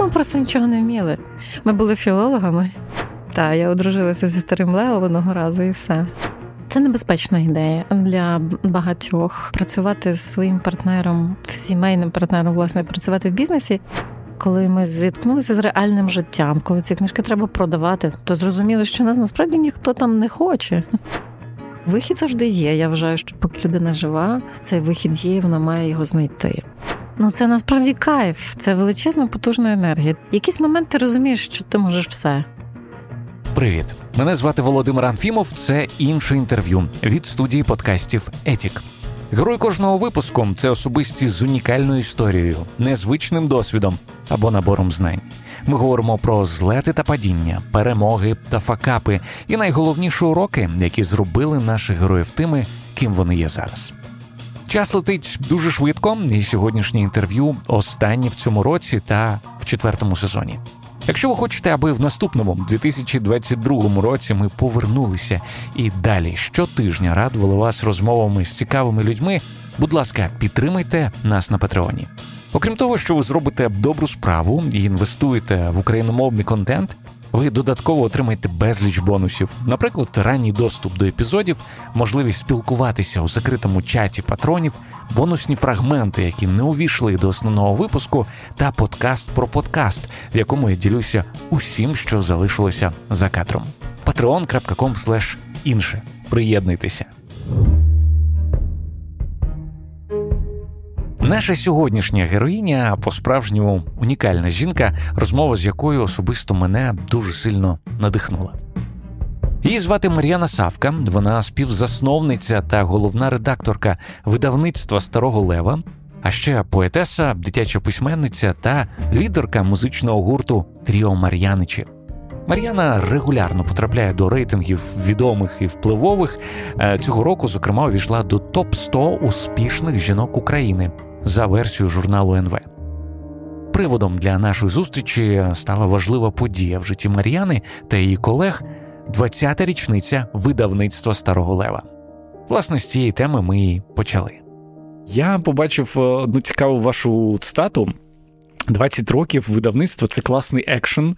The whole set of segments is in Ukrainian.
ми просто нічого не вміли. Ми були філологами. Та я одружилася зі старим Лео одного разу і все. Це небезпечна ідея для багатьох працювати з своїм партнером, сімейним партнером, власне, працювати в бізнесі. Коли ми зіткнулися з реальним життям, коли ці книжки треба продавати, то зрозуміло, що нас насправді ніхто там не хоче. Вихід завжди є. Я вважаю, що поки людина жива, цей вихід є, і вона має його знайти. Ну це насправді кайф, це величезна потужна енергія. Якийсь момент ти розумієш, що ти можеш все. Привіт, мене звати Володимир Анфімов. Це інше інтерв'ю від студії подкастів Етік. Герой кожного випуску це особистість з унікальною історією, незвичним досвідом або набором знань. Ми говоримо про злети та падіння, перемоги та факапи, і найголовніші уроки, які зробили наших героїв тими, ким вони є зараз. Час летить дуже швидко, і сьогоднішнє інтерв'ю останнє в цьому році та в четвертому сезоні. Якщо ви хочете, аби в наступному 2022 році ми повернулися і далі щотижня радували вас розмовами з цікавими людьми, будь ласка, підтримайте нас на Патреоні. Окрім того, що ви зробите добру справу і інвестуєте в україномовний контент, ви додатково отримаєте безліч бонусів, наприклад, ранній доступ до епізодів, можливість спілкуватися у закритому чаті патронів, бонусні фрагменти, які не увійшли до основного випуску, та подкаст про подкаст, в якому я ділюся усім, що залишилося за кадром. patreon.com інше. Приєднуйтеся. Наша сьогоднішня героїня по-справжньому унікальна жінка, розмова з якою особисто мене дуже сильно надихнула. Її звати Мар'яна Савка, вона співзасновниця та головна редакторка видавництва Старого Лева, а ще поетеса, дитяча письменниця та лідерка музичного гурту Тріо Мар'яничі. Мар'яна регулярно потрапляє до рейтингів відомих і впливових. Е, цього року, зокрема, увійшла до топ 100 успішних жінок України за версією журналу НВ. Приводом для нашої зустрічі стала важлива подія в житті Мар'яни та її колег 20-та річниця видавництва Старого Лева. Власне, з цієї теми ми і почали. Я побачив е, одну цікаву вашу цитату. 20 років видавництва це класний екшен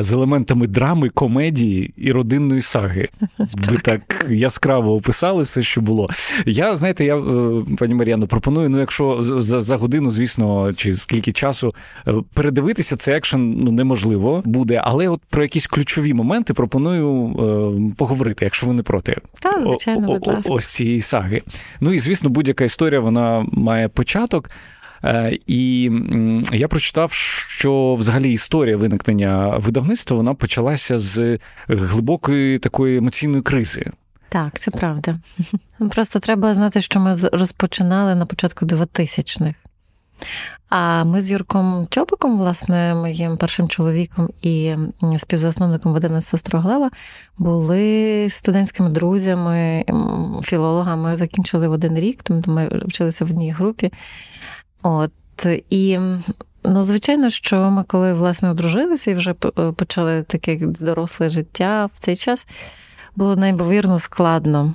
з елементами драми, комедії і родинної саги. Ви так яскраво описали все, що було. Я знаєте, я е, пані Мар'яно пропоную. Ну, якщо за за годину, звісно, чи скільки часу е, передивитися цей екшен ну неможливо буде, але от про якісь ключові моменти пропоную е, поговорити, якщо ви не проти. Так, звичайно, будь ласка. ось цієї саги. Ну і звісно, будь-яка історія вона має початок. Е, і я прочитав, що взагалі історія виникнення видавництва вона почалася з глибокої такої емоційної кризи. Так, це правда. Просто треба знати, що ми розпочинали на початку 2000-х. А ми з Юрком Чопиком, власне, моїм першим чоловіком і співзасновником видавництва Строглева, були студентськими друзями, філологами. Закінчили в один рік, тому ми вчилися в одній групі. От і. Ну, звичайно, що ми, коли власне одружилися і вже е, почали таке доросле життя в цей час, було неймовірно складно.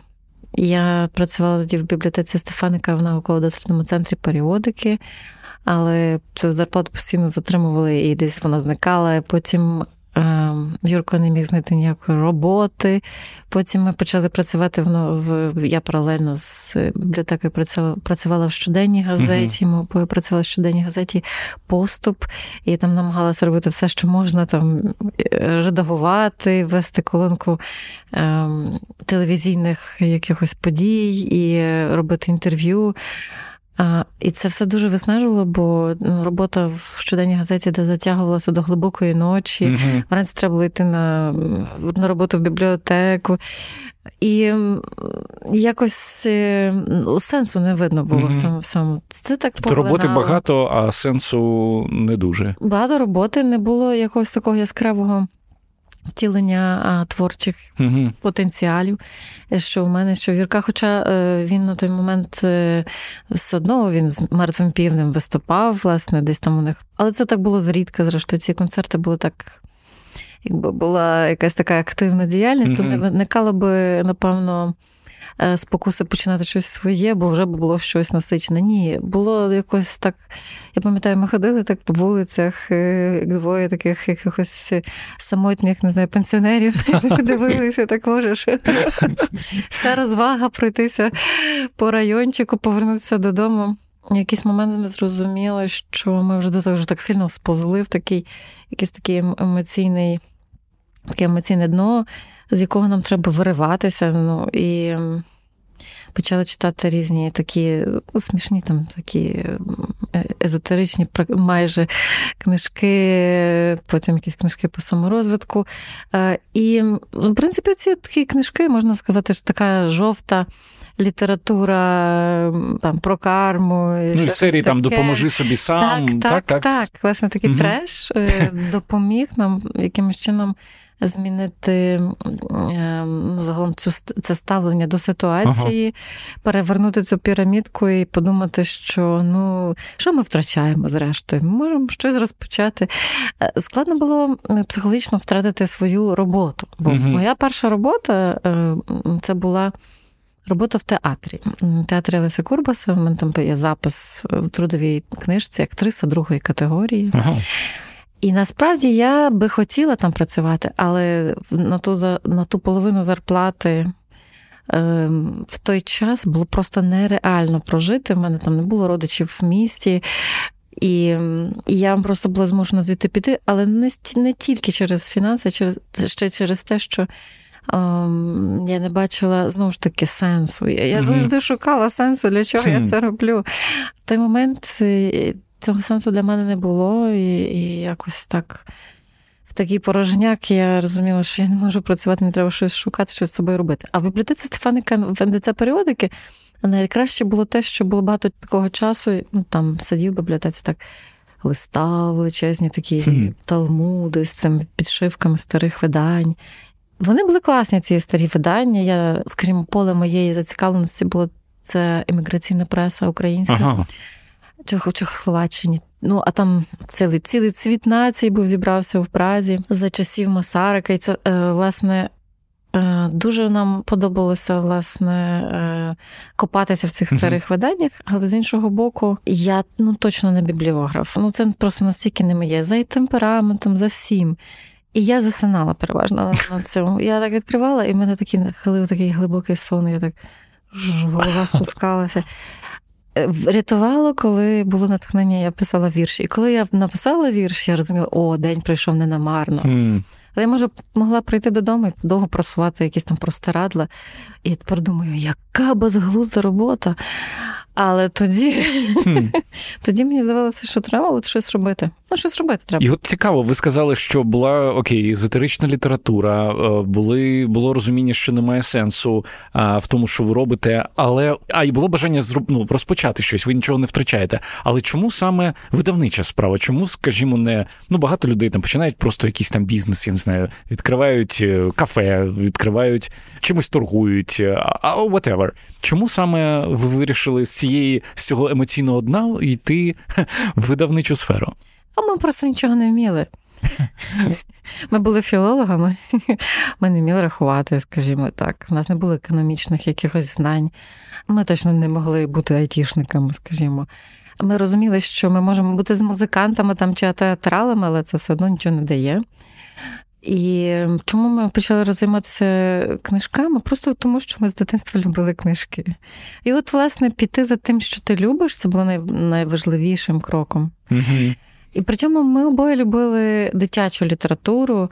Я працювала тоді в бібліотеці Стефаника в науково-дослідному центрі періодики, але цю зарплату постійно затримували і десь вона зникала. Потім Юрко не міг знайти ніякої роботи. Потім ми почали працювати в я паралельно з бібліотекою працювала, працювала в щоденній газеті. Ми обоє працювали в щоденній газеті Поступ, і там намагалася робити все, що можна, там редагувати, вести колонку ем, телевізійних якихось подій і робити інтерв'ю. А, І це все дуже виснажувало, бо ну, робота в щоденній газеті, де затягувалася до глибокої ночі. Mm-hmm. Вранці треба було йти на на роботу в бібліотеку. І якось е, ну, сенсу не видно було mm-hmm. в цьому всьому. Це так Тобто роботи багато, а сенсу не дуже. Багато роботи не було якогось такого яскравого втілення творчих угу. потенціалів, що в мене, що в Вірка, хоча е, він на той момент е, все одно він з мертвим півнем виступав, власне, десь там у них. Але це так було зрідка, зрештою, ці концерти були так. Якби була якась така активна діяльність, mm-hmm. то не виникало би, напевно, спокуси починати щось своє, бо вже було щось насичене. Ні, було якось так. Я пам'ятаю, ми ходили так по вулицях, двоє таких якихось самотніх, не знаю, пенсіонерів. Дивилися, так можеш. Вся розвага пройтися по райончику, повернутися додому. Якийсь момент ми зрозуміли, що ми вже до того вже так сильно сповзли в такий якийсь такий ем, емоційний, таке емоційне дно, з якого нам треба вириватися. Ну, І почали читати різні такі ну, смішні, там такі е, езотеричні майже книжки, потім якісь книжки по саморозвитку. Е, і, в принципі, ці такі книжки, можна сказати, що така жовта література там, про карму. Ну, і серії там допоможи собі сам. Так, так, так. так. Власне, такий угу. треш е, допоміг нам якимось чином. Змінити ну, загалом цю це ставлення до ситуації, ага. перевернути цю пірамідку і подумати, що ну що ми втрачаємо зрештою? Ми можемо щось розпочати. Е, складно було психологічно втратити свою роботу. Бо угу. моя перша робота це була Робота в театрі. Театрі Леся Курбаса. У мене там є запис в трудовій книжці, актриса другої категорії. Ага. І насправді я би хотіла там працювати, але на ту на ту половину зарплати е, в той час було просто нереально прожити. В мене там не було родичів в місті. І і я просто була змушена звідти піти, але не не тільки через фінанси, а через ще через те, що Ем, я не бачила знову ж таки сенсу. Я, я завжди шукала сенсу, для чого я це роблю. В той момент е, цього сенсу для мене не було, і, і якось так. В такий порожняк я розуміла, що я не можу працювати, мені треба щось шукати, щось з собою робити. А в бібліотеці Стефаника в НДЦ періодики найкраще було те, що було багато такого часу, ну там сидів в бібліотеці так. Листа величезні такі mm. талмуди з цими підшивками старих видань. Вони були класні, ці старі видання. Я, скажімо, поле моєї зацікавленості було це еміграційна преса українська ага. Чехословаччині. Ну, а там цілий цілий цвіт нації був зібрався в Празі за часів Масарика. І це, е, власне, е, дуже нам подобалося власне е, копатися в цих старих виданнях, але з іншого боку, я ну точно не бібліограф. Ну, це просто настільки не моє за і темпераментом, за всім. І я засинала переважно на цьому. Я так відкривала, і в мене такий хилив такий глибокий сон, я так голова спускалася. Рятувало, коли було натхнення, я писала вірші. І коли я написала вірш, я розуміла, о, день пройшов ненамарно. Mm. Але я може могла прийти додому і довго просувати якісь там простирадла. І тепер думаю, яка безглузда робота. Але тоді хм. тоді мені здавалося, що треба от щось робити. Ну, щось робити треба. І от цікаво, ви сказали, що була окей, езотерична література, е, були, було розуміння, що немає сенсу а, в тому, що ви робите, але а й було бажання зроб, ну, розпочати щось, ви нічого не втрачаєте. Але чому саме видавнича справа? Чому, скажімо, не ну багато людей там починають просто якийсь там бізнес, я не знаю, відкривають е, кафе, відкривають чимось торгують, а whatever. Чому саме ви вирішили з цієї з цього емоційного дна йти в видавничу сферу? А ми просто нічого не вміли. Ми були філологами, ми не вміли рахувати, скажімо так. У нас не було економічних якихось знань. Ми точно не могли бути айтішниками, скажімо. Ми розуміли, що ми можемо бути з музикантами там чи театралами, але це все одно нічого не дає. І чому ми почали розайматися книжками? Просто тому, що ми з дитинства любили книжки. І от, власне, піти за тим, що ти любиш, це було найважливішим кроком. І причому ми обоє любили дитячу літературу,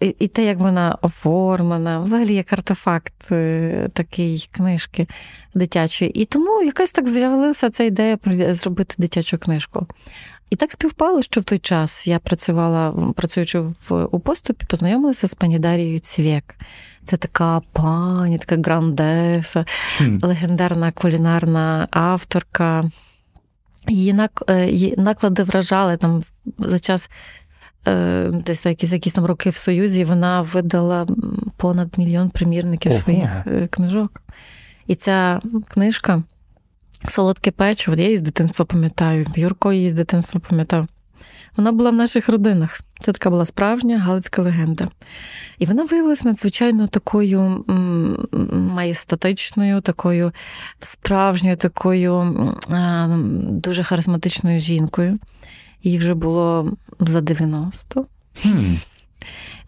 і, і те, як вона оформлена, взагалі як артефакт е, такий книжки дитячої. І тому якась так з'явилася ця ідея зробити дитячу книжку. І так співпало, що в той час я працювала, працюючи в у поступі, познайомилася з пані Дарією Цвєк. Це така пані, така грандеса, mm. легендарна кулінарна авторка. Її е, наклади вражали там за час. Е, десь якісь якісь там роки в Союзі вона видала понад мільйон примірників Ого. своїх е, книжок. І ця книжка Солодке печиво, я її з дитинства пам'ятаю, Юрко її з дитинства пам'ятав. Вона була в наших родинах. Це така була справжня галицька легенда. І вона виявилася надзвичайно такою маєстатичною, такою справжньою, такою дуже харизматичною жінкою. Їй вже було за 90.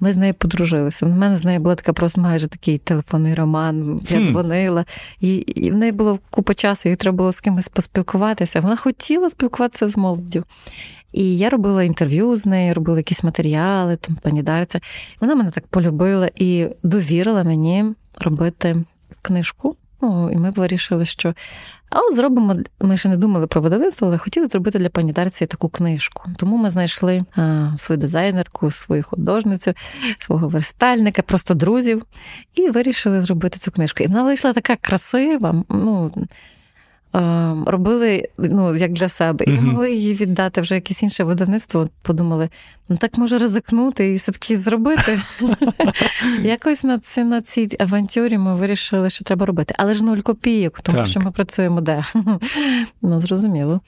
Ми з нею подружилися. У мене з нею була така просто майже такий телефонний роман. Я hmm. дзвонила, і, і в неї було купа часу, їй треба було з кимось поспілкуватися. Вона хотіла спілкуватися з молоддю. І я робила інтерв'ю з нею, робила якісь матеріали, там пані Дарця. Вона мене так полюбила і довірила мені робити книжку. Ну, і ми вирішили, що а от зробимо. Ми ще не думали про видавництво, але хотіли зробити для пані Дарці таку книжку. Тому ми знайшли а, свою дизайнерку, свою художницю, свого верстальника, просто друзів, і вирішили зробити цю книжку. І вона вийшла така красива. ну, робили ну, як для себе, і не могли її віддати вже якесь інше видавництво. Подумали, ну так може ризикнути і все-таки зробити. Якось на ці, на цій авантюрі ми вирішили, що треба робити. Але ж нуль копійок, тому так. що ми працюємо де. Ну, зрозуміло.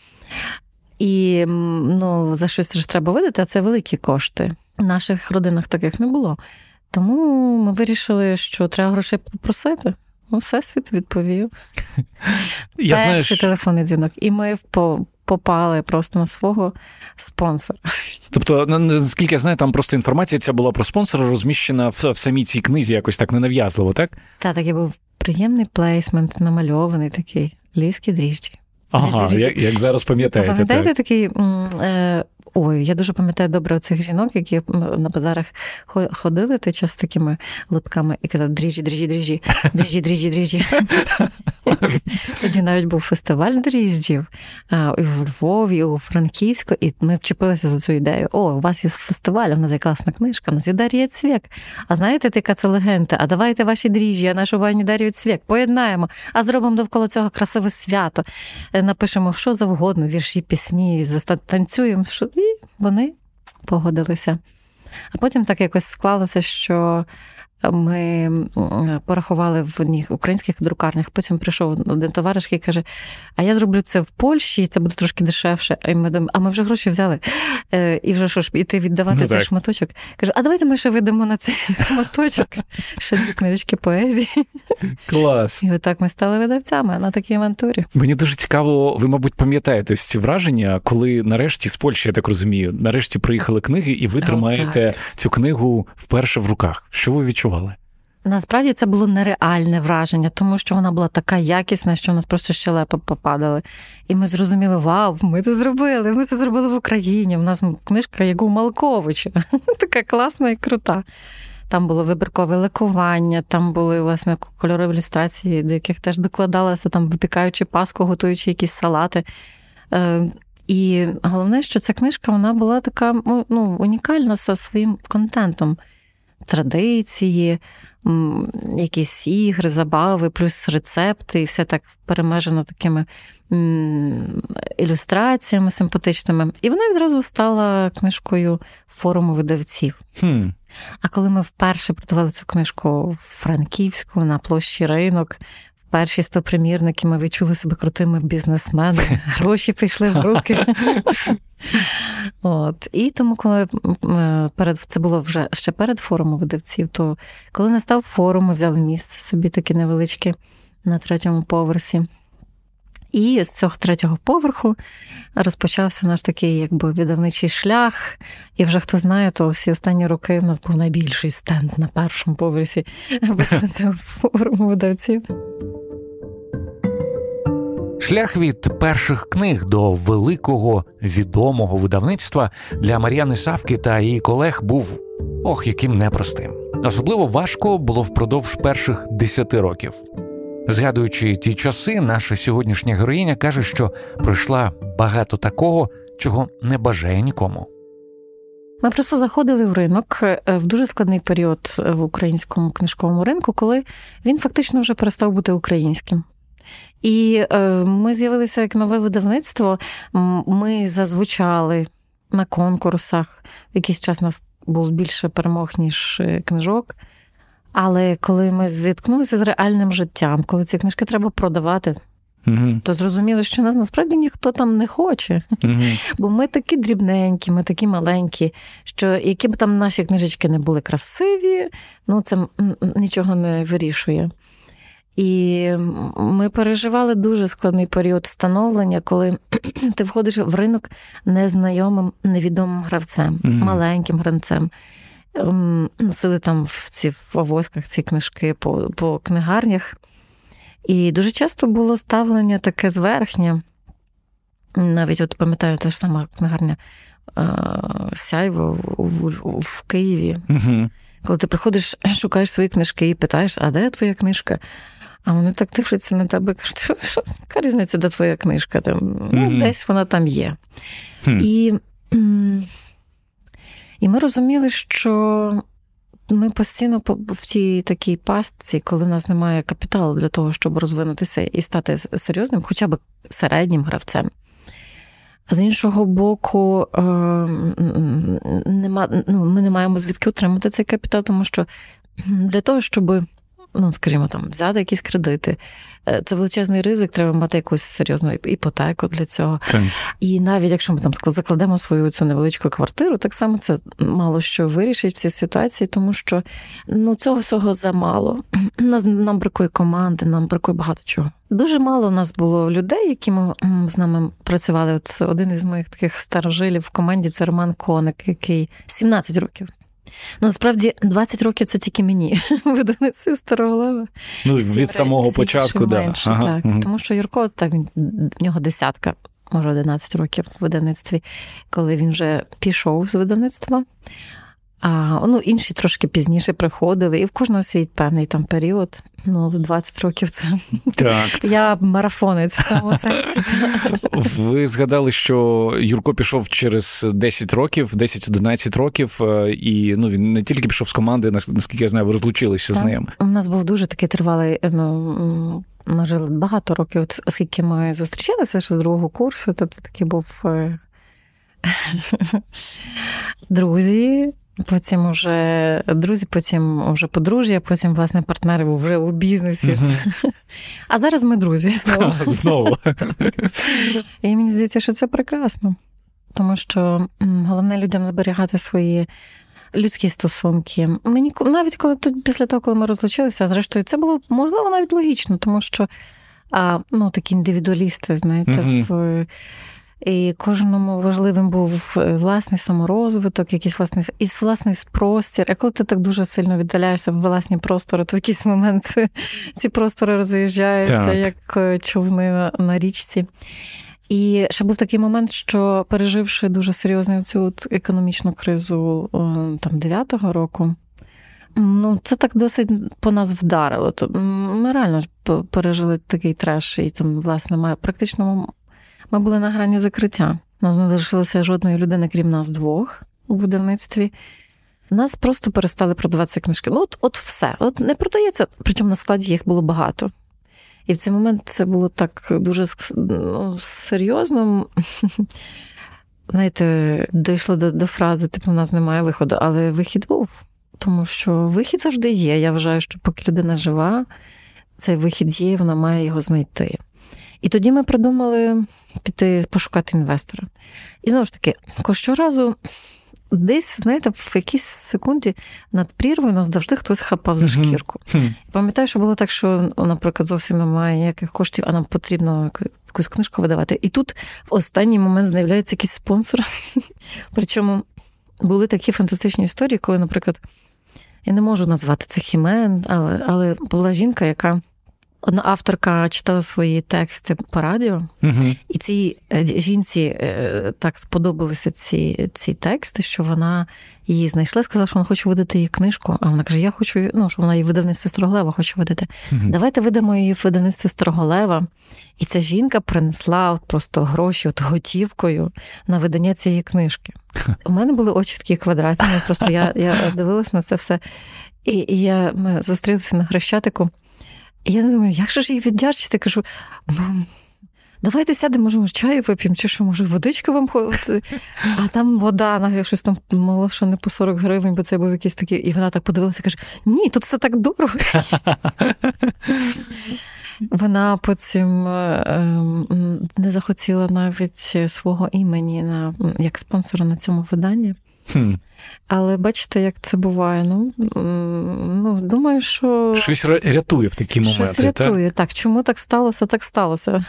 І ну, за щось ж треба видати, а це великі кошти. В наших родинах таких не було. Тому ми вирішили, що треба грошей попросити. Ну, Всесвіт відповів. Я Перший знаю, телефонний дзвінок. І ми попали просто на свого спонсора. Тобто, наскільки я знаю, там просто інформація ця була про спонсора розміщена в, в самій цій книзі, якось так ненав'язливо, так? Так, такий був приємний плейсмент, намальований такий львівські дріжджі. Ага, як як зараз пам'ятаєте. Пам'ятаєте так? такий е, Ой, я дуже пам'ятаю добре цих жінок, які на базарах ходили той час з такими лотками і казали дріжджі, дріжджі, дріжджі, дріжджі, дріжджі, дріжджі. Тоді навіть був фестиваль дріжджів і в Львові, і у Франківську, і ми вчепилися за цю ідею. О, у вас є фестиваль, у нас є класна книжка, у нас є Дар'я Цвєк. А знаєте, яка це легенда? А давайте ваші дріжджі, а нашу пані Дар'ю Цвєк поєднаємо, а зробимо довкола цього красиве свято. Е, напишемо що завгодно, вірші, пісні, танцюємо. Що... Вони погодилися. А потім так якось склалося, що ми порахували в одних українських друкарнях. Потім прийшов один товариш і каже: А я зроблю це в Польщі, це буде трошки дешевше. І ми думаємо, а ми вже гроші взяли. Е, і вже що ж іти віддавати ну, цей так. шматочок. Каже, а давайте ми ще видамо на цей шматочок ще дві книжечки поезії. Клас. І отак ми стали видавцями на такій авантурі. Мені дуже цікаво, ви, мабуть, пам'ятаєте ці враження, коли нарешті з Польщі, я так розумію, нарешті приїхали книги, і ви тримаєте О, цю книгу вперше в руках. Що ви відчували? Насправді це було нереальне враження, тому що вона була така якісна, що у нас просто щелепи попадали. І ми зрозуміли, вау, ми це зробили. Ми це зробили в Україні. У нас книжка як у Малковича, така класна і крута. Там було вибіркове ликування, там були власне кольорові ілюстрації, до яких теж докладалася, там випікаючи паску, готуючи якісь салати. Е, і головне, що ця книжка вона була така ну, унікальна за своїм контентом традиції, якісь ігри, забави, плюс рецепти, і все так перемежено такими ілюстраціями симпатичними. І вона відразу стала книжкою форуму видавців. Хм. А коли ми вперше продавали цю книжку в Франківську на площі ринок, перші 100 примірники ми відчули себе крутими бізнесменами, гроші пішли в руки. От. І тому, коли перед це було вже ще перед форумом видавців, то коли настав форум, ми взяли місце собі таке невеличке на третьому поверсі. І з цього третього поверху розпочався наш такий якби видавничий шлях. І вже хто знає, то всі останні роки в нас був найбільший стенд на першому поверсі цього форуму видавців. Шлях від перших книг до великого відомого видавництва для Мар'яни Савки та її колег був ох, яким непростим. Особливо важко було впродовж перших десяти років. Згадуючи ті часи, наша сьогоднішня героїня каже, що пройшла багато такого, чого не бажає нікому. Ми просто заходили в ринок е, в дуже складний період в українському книжковому ринку, коли він фактично вже перестав бути українським. І е, ми з'явилися як нове видавництво. Ми зазвучали на конкурсах. В якийсь час нас було більше перемог, ніж е, книжок. Але коли ми зіткнулися з реальним життям, коли ці книжки треба продавати, угу. то зрозуміли, що нас насправді ніхто там не хоче. Угу. Бо ми такі дрібненькі, ми такі маленькі, що які б там наші книжечки не були красиві, ну це нічого не вирішує. І ми переживали дуже складний період становлення, коли ти входиш в ринок незнайомим, невідомим гравцем, mm-hmm. маленьким гравцем. Ем, носили там в ці в авоськах ці книжки по по книгарнях. І дуже часто було ставлення таке зверхнє. Навіть от пам'ятаю, та ж сама книгарня Сяйво в, в Києві. Mm-hmm. Коли ти приходиш, шукаєш свої книжки і питаєш, а де твоя книжка? А вони так дивляться на тебе і кажуть, що, яка різниця, де твоя книжка? Там, mm-hmm. ну, Десь вона там є. Mm-hmm. І і ми розуміли, що ми постійно в тій такій пастці, коли в нас немає капіталу для того, щоб розвинутися і стати серйозним, хоча б середнім гравцем. А з іншого боку, нема, ну, ми не маємо звідки отримати цей капітал, тому що для того, щоб ну, скажімо, там, взяти якісь кредити. Е, це величезний ризик, треба мати якусь серйозну іпотеку для цього. Так. І навіть якщо ми там закладемо свою цю невеличку квартиру, так само це мало що вирішить в цій ситуації, тому що ну, цього всього замало. Нам, нам бракує команди, нам бракує багато чого. Дуже мало у нас було людей, які ми з нами працювали. От один із моїх таких старожилів в команді це Роман Коник, який 17 років. Ну, насправді 20 років це тільки мені видаництво старого лева. Ну, від самого початку, да. менше, ага. так. Угу. Тому що Юрко, так, в нього десятка, може, 11 років в видавництві, коли він вже пішов з видавництва. А ну, інші трошки пізніше приходили, і в кожного свій певний там період. Ну, 20 років це так. я марафонець в цьому сенсі. Ви згадали, що Юрко пішов через 10 років, 10-11 років, е, і ну він не тільки пішов з команди, наскільки я знаю, ви розлучилися так. з ним. У нас був дуже такий тривалий. ну, Ми жили багато років, оскільки ми зустрічалися ще з другого курсу, тобто такий був е, друзі. Потім вже друзі, потім вже подружжя, потім, власне, партнери вже у бізнесі. Uh-huh. А зараз ми друзі знову. Знову. І мені здається, що це прекрасно. Тому що головне людям зберігати свої людські стосунки. Мені навіть коли тут після того, коли ми розлучилися, зрештою, це було можливо навіть логічно, тому що а, ну, такі індивідуалісти, знаєте, uh-huh. в. І кожному важливим був е, власний саморозвиток, якийсь власний і власний простір. А коли ти так дуже сильно віддаляєшся в власні простори, то в якийсь момент ці простори роз'їжджаються, так. як е, човни на річці. І ще був такий момент, що переживши дуже серйозну цю економічну кризу е, там 9-го року. Ну, це так досить по нас вдарило. Ми реально пережили такий треш, і там, власне, має практично ми були на грані закриття. Нас не залишилося жодної людини, крім нас двох у видавництві. Нас просто перестали продаватися книжки. Ну, от от все. От не продається, причому на складі їх було багато. І в цей момент це було так дуже ну, серйозно. Знаєте, дійшло до до фрази, типу, у нас немає виходу, але вихід був. Тому що вихід завжди є. Я вважаю, що поки людина жива, цей вихід є, вона має його знайти. І тоді ми придумали піти пошукати інвестора. І знову ж таки, щоразу. Десь, знаєте, в якійсь секунді над прірвою нас завжди хтось хапав за шкірку. Mm-hmm. Пам'ятаю, що було так, що, наприклад, зовсім немає ніяких коштів, а нам потрібно якусь книжку видавати. І тут в останній момент з'являється якийсь спонсор. Причому були такі фантастичні історії, коли, наприклад, я не можу назвати цих імен, але, але була жінка, яка. Одна авторка читала свої тексти по радіо, uh і цій е, жінці е, так сподобалися ці ці тексти, що вона її знайшла, сказала, що вона хоче видати її книжку. А вона каже: Я хочу, ну що вона її видавництво Строголева хоче видати. uh Давайте видамо її в видавництво Строголева. І ця жінка принесла от просто гроші от готівкою на видання цієї книжки. У мене були очі такі квадратні. Просто я я дивилась на це все. І, і я ми зустрілися на Хрещатику. І я не думаю, як же ж її віддячити? Кажу, давайте сядемо, може, чаю вип'ємо, чи що, може, водичку вам ходити. А там вода, на щось там мало, що не по 40 гривень, бо це був якийсь такий. І вона так подивилася і каже: Ні, тут все так дорого. Вона потім ем, не захотіла навіть свого імені на як спонсора на цьому виданні. Хм. Але бачите, як це буває. Ну ну думаю, що щось рятує в такі моменти. Щось рятує. Так, так чому так сталося? Так сталося.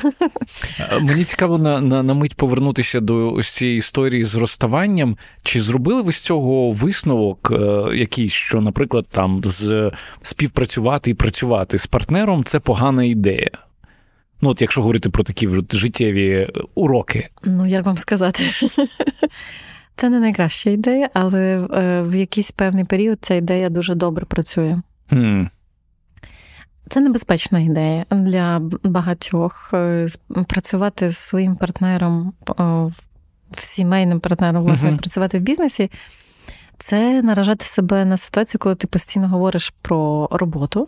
Мені цікаво на, на на, мить повернутися до ось цієї історії з розставанням. Чи зробили ви з цього висновок е, якийсь, що, наприклад, там з співпрацювати і працювати з партнером це погана ідея? Ну, от якщо говорити про такі життєві уроки. Ну, як вам сказати? Це не найкраща ідея, але е, в якийсь певний період ця ідея дуже добре працює. Mm. Це небезпечна ідея для багатьох е, працювати з своїм партнером, сімейним партнером, власне, mm-hmm. працювати в бізнесі. Це наражати себе на ситуацію, коли ти постійно говориш про роботу,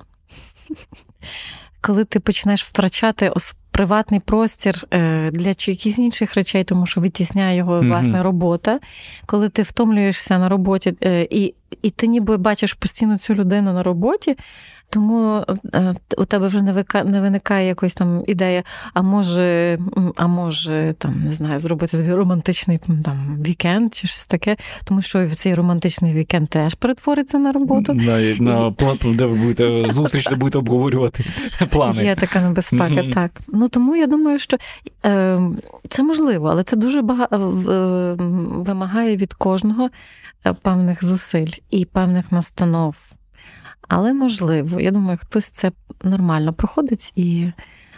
коли ти починаєш втрачати приватний простір е, для якихось інших речей, тому що витісняє його власне робота. Коли ти втомлюєшся на роботі, е, і і ти ніби бачиш постійно цю людину на роботі, тому е, у тебе вже не виникає якось там ідея, а може, а може там не знаю, зробити собі романтичний там вікенд чи щось таке, тому що в цей романтичний вікенд теж перетвориться на роботу. На, на план, де ви будете зустріч, де будете обговорювати плани. Є така небезпека, mm-hmm. так. Ну тому я думаю, що е, це можливо, але це дуже багато вимагає від кожного е, певних зусиль і певних настанов. Але можливо, я думаю, хтось це нормально проходить і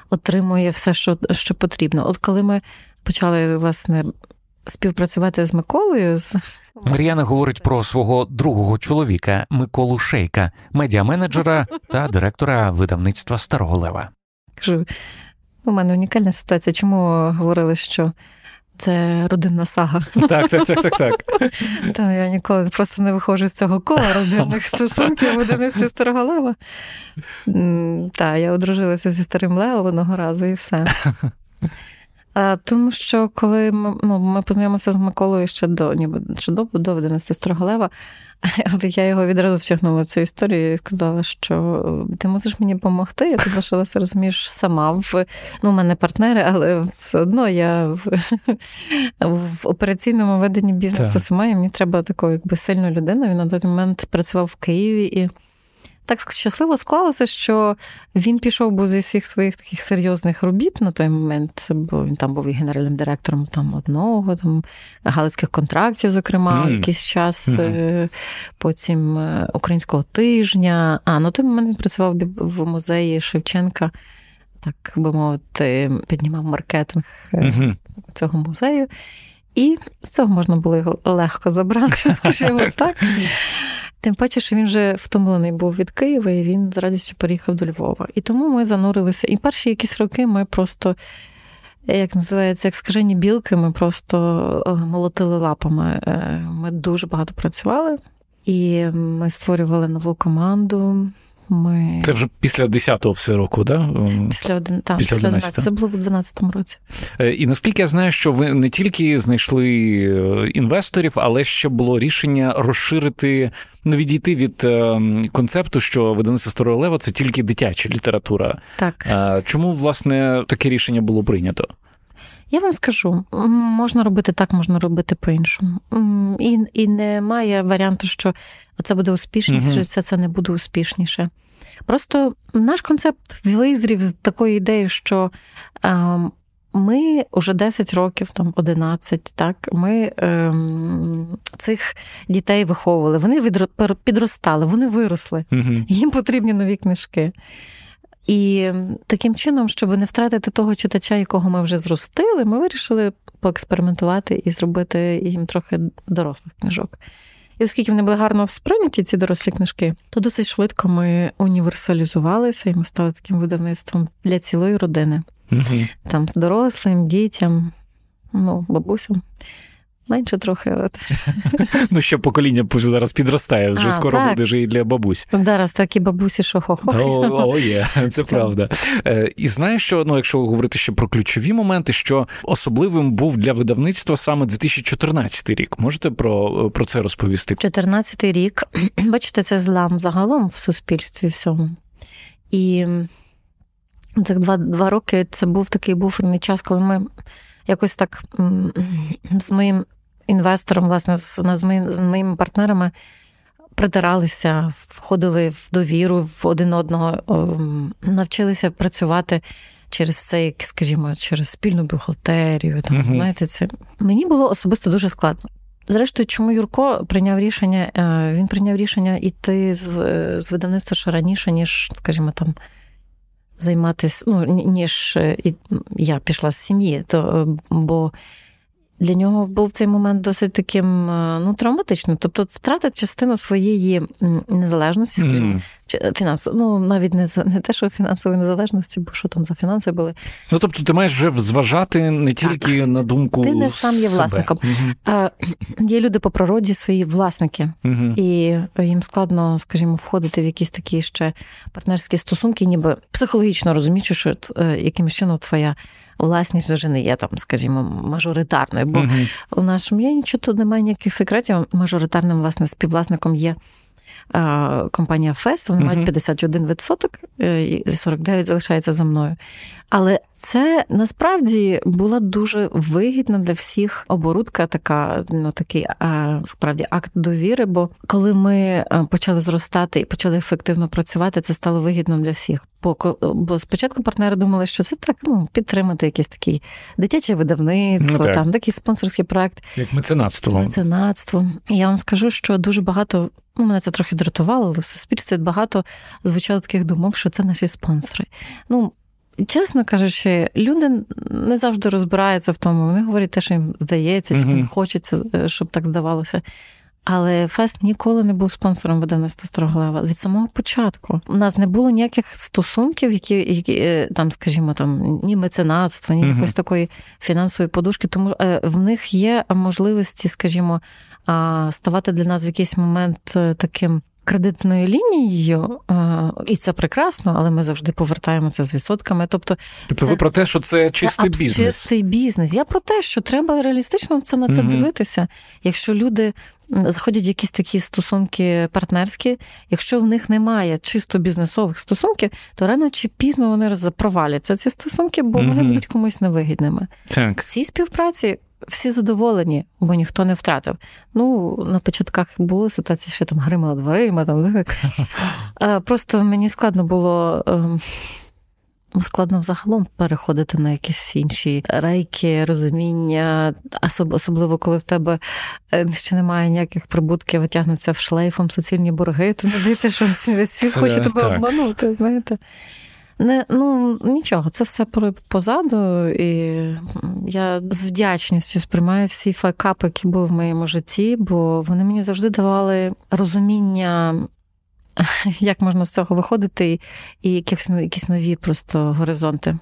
отримує все, що що потрібно. От коли ми почали власне співпрацювати з Миколою. з Мар'яна говорить про свого другого чоловіка Миколу Шейка, медіаменеджера та директора видавництва Старого Лева. Кажу, у мене унікальна ситуація. Чому говорили, що це родинна сага. Так, так, так, так, так. То я ніколи просто не виходжу з цього кола родинних стосунків видавництві Старого Лева. Так, я одружилася зі старим Лео одного разу і все. А, Тому що коли ми ну, ми познайомилися з Миколою ще до ніби ще до, до видавництва Старого але я його відразу втягнула в цю історію і сказала, що ти мусиш мені допомогти. Я тут лишилася, розумієш, сама в ну, у мене партнери, але все одно я в в операційному веденні бізнесу сама, і мені треба такої якби сильної людини. Він на той момент працював в Києві і так щасливо склалося, що він пішов був зі всіх своїх таких серйозних робіт на той момент, бо він там був і генеральним директором там одного, там галицьких контрактів, зокрема, mm. якийсь час, mm-hmm. потім е, українського тижня. А на той момент він працював в музеї Шевченка. Так би мовити, піднімав маркетинг mm-hmm. цього музею, і з цього можна було його легко забрати, скажімо так. Тим паче, що він вже втомлений був від Києва, і він з радістю переїхав до Львова. І тому ми занурилися. І перші якісь роки ми просто, як називається, як скажені білки, ми просто е, молотили лапами. Е, ми дуже багато працювали, і ми створювали нову команду. Ми... Це вже після 10-го все року, да? Після один... так, після 11. Це було в 12-му році. Е, і наскільки я знаю, що ви не тільки знайшли інвесторів, але ще було рішення розширити ну, відійти від е, концепту, що видавництво Старого Лева це тільки дитяча література. Так. Е, чому, власне, таке рішення було прийнято? Я вам скажу, можна робити так, можна робити по-іншому. І і немає варіанту, що це буде успішніше, угу. це, це не буде успішніше. Просто наш концепт визрів з такої ідеї, що ем, ми вже 10 років, там 11, так, ми ем, цих дітей виховували, вони відро, підростали, вони виросли, їм потрібні нові книжки. І таким чином, щоб не втратити того читача, якого ми вже зростили, ми вирішили поекспериментувати і зробити їм трохи дорослих книжок. І оскільки вони були гарно сприйняті, ці дорослі книжки, то досить швидко ми універсалізувалися і ми стали таким видавництвом для цілої родини. Угу. Там з дорослим, дітям, ну, бабусям. Менше трохи, але теж. Ну, ще покоління зараз підростає, вже а, скоро так. буде вже і для бабусь. Зараз такі бабусі, що хо-хо. О, о, є, це правда. Е, і знаєш, що ну, якщо говорити ще про ключові моменти, що особливим був для видавництва саме 2014 рік. Можете про про це розповісти? 2014 рік, бачите, це злам загалом в суспільстві всьому. І Цих два два роки це був такий буферний час, коли ми якось так з моїм інвестором, власне, з, з, моїм, з моїми партнерами притиралися, входили в довіру в один одного, навчилися працювати через це, скажімо, через спільну бухгалтерію. Там, uh знаєте, це мені було особисто дуже складно. Зрештою, чому Юрко прийняв рішення? Е, він прийняв рішення йти з з видавництва ще раніше, ніж, скажімо, там займатися, ну, ніж е, я пішла з сім'ї. То, е, Бо для нього був цей момент досить таким е, ну, травматичним. Тобто втратив частину своєї незалежності, скажімо, mm. фінансово, ну навіть не не те, що фінансової незалежності, бо що там за фінанси були. Ну тобто, ти маєш вже зважати не тільки так. на думку. Ти не сам є власником. Mm-hmm. А, Є люди по природі свої власники, mm-hmm. і їм складно, скажімо, входити в якісь такі ще партнерські стосунки, ніби психологічно розуміючи, що е, якимось чином твоя власність вже не є там, скажімо, мажоритарною. Бо угу. у нашому є нічого тут немає ніяких секретів. Мажоритарним власне співвласником є компанія Фест, вони uh-huh. мають 51%, і 49 залишається за мною. Але це насправді була дуже вигідна для всіх оборудка, така ну такий справді акт довіри. Бо коли ми почали зростати і почали ефективно працювати, це стало вигідно для всіх. Бо бо спочатку партнери думали, що це так ну підтримати якесь таке дитяче видавництво, ну, так. там такий спонсорський проект, як меценатство. Меценатство. І я вам скажу, що дуже багато. Ну, мене це трохи дратувало, але в суспільстві багато звучало таких думок, що це наші спонсори. Ну, чесно кажучи, люди не завжди розбираються в тому. Вони говорять те, що їм здається, чи їм хочеться, е, щоб так здавалося. Але Фест ніколи не був спонсором видавництва Строголева від самого початку. У нас не було ніяких стосунків, які які е, там, скажімо, там ні меценатства, ні якоїсь такої фінансової подушки. Тому е, в них є можливості, скажімо, ставати для нас в якийсь момент таким кредитною лінією, і це прекрасно, але ми завжди повертаємо це з відсотками. Тобто, тобто це, ви про те, що це чистий це бізнес. Чистий бізнес. Я про те, що треба реалістично це на це угу. дивитися. Якщо люди заходять в якісь такі стосунки партнерські, якщо в них немає чисто бізнесових стосунків, то рано чи пізно вони проваляться ці стосунки, бо вони будуть комусь невигідними. Так. В цій співпраці всі задоволені, бо ніхто не втратив. Ну, на початках було ситуація, що там гримала дверима. Там, Просто мені складно було. Ем, складно взагалом переходити на якісь інші рейки, розуміння, особливо коли в тебе е, ще немає ніяких прибутків, витягнуться в шлейфом суцільні борги, то здається, що весь світ хоче тебе обманути. знаєте. Не, Ну нічого, це все позаду, і я з вдячністю сприймаю всі факапи, які були в моєму житті, бо вони мені завжди давали розуміння, як можна з цього виходити, і якісь якісь нові просто горизонти.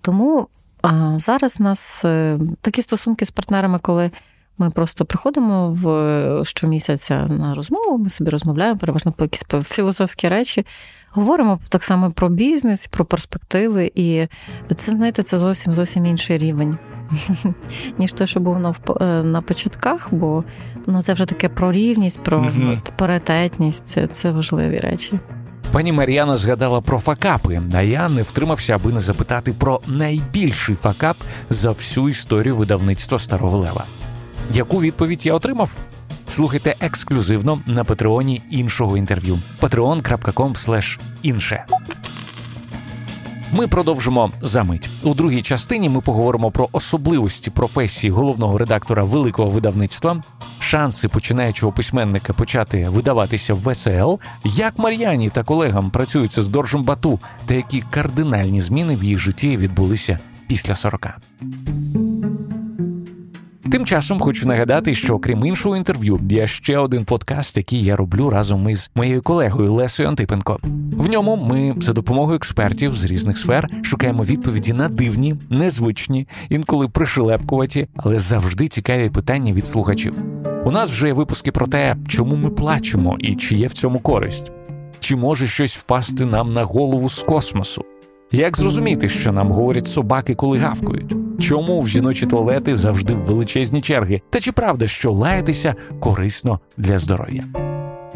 Тому а, зараз у нас е, такі стосунки з партнерами, коли. Ми просто приходимо в щомісяця на розмову, ми собі розмовляємо, переважно по якісь філософські речі, говоримо так само про бізнес, про перспективи, і це, знаєте, це зовсім зовсім інший рівень, ніж те, що був е, на початках, бо ну, це вже таке про рівність, про mm паритетність, це, це важливі речі. Пані Мар'яна згадала про факапи, а я не втримався, аби не запитати про найбільший факап за всю історію видавництва Старого Лева. Яку відповідь я отримав? Слухайте ексклюзивно на патреоні іншого інтерв'ю. patreon.com інше. Ми продовжимо за мить. У другій частині ми поговоримо про особливості професії головного редактора великого видавництва, шанси починаючого письменника почати видаватися в ВСЛ, як Мар'яні та колегам працюються з Доржем Бату, та які кардинальні зміни в їх житті відбулися після 40. Тим часом хочу нагадати, що крім іншого інтерв'ю, є ще один подкаст, який я роблю разом із моєю колегою Лесою Антипенко. В ньому ми за допомогою експертів з різних сфер шукаємо відповіді на дивні, незвичні, інколи пришелепкуваті, але завжди цікаві питання від слухачів. У нас вже є випуски про те, чому ми плачемо і чи є в цьому користь, чи може щось впасти нам на голову з космосу. Як зрозуміти, що нам говорять собаки, коли гавкають? Чому в жіночі туалети завжди величезні черги? Та чи правда, що лаятися корисно для здоров'я?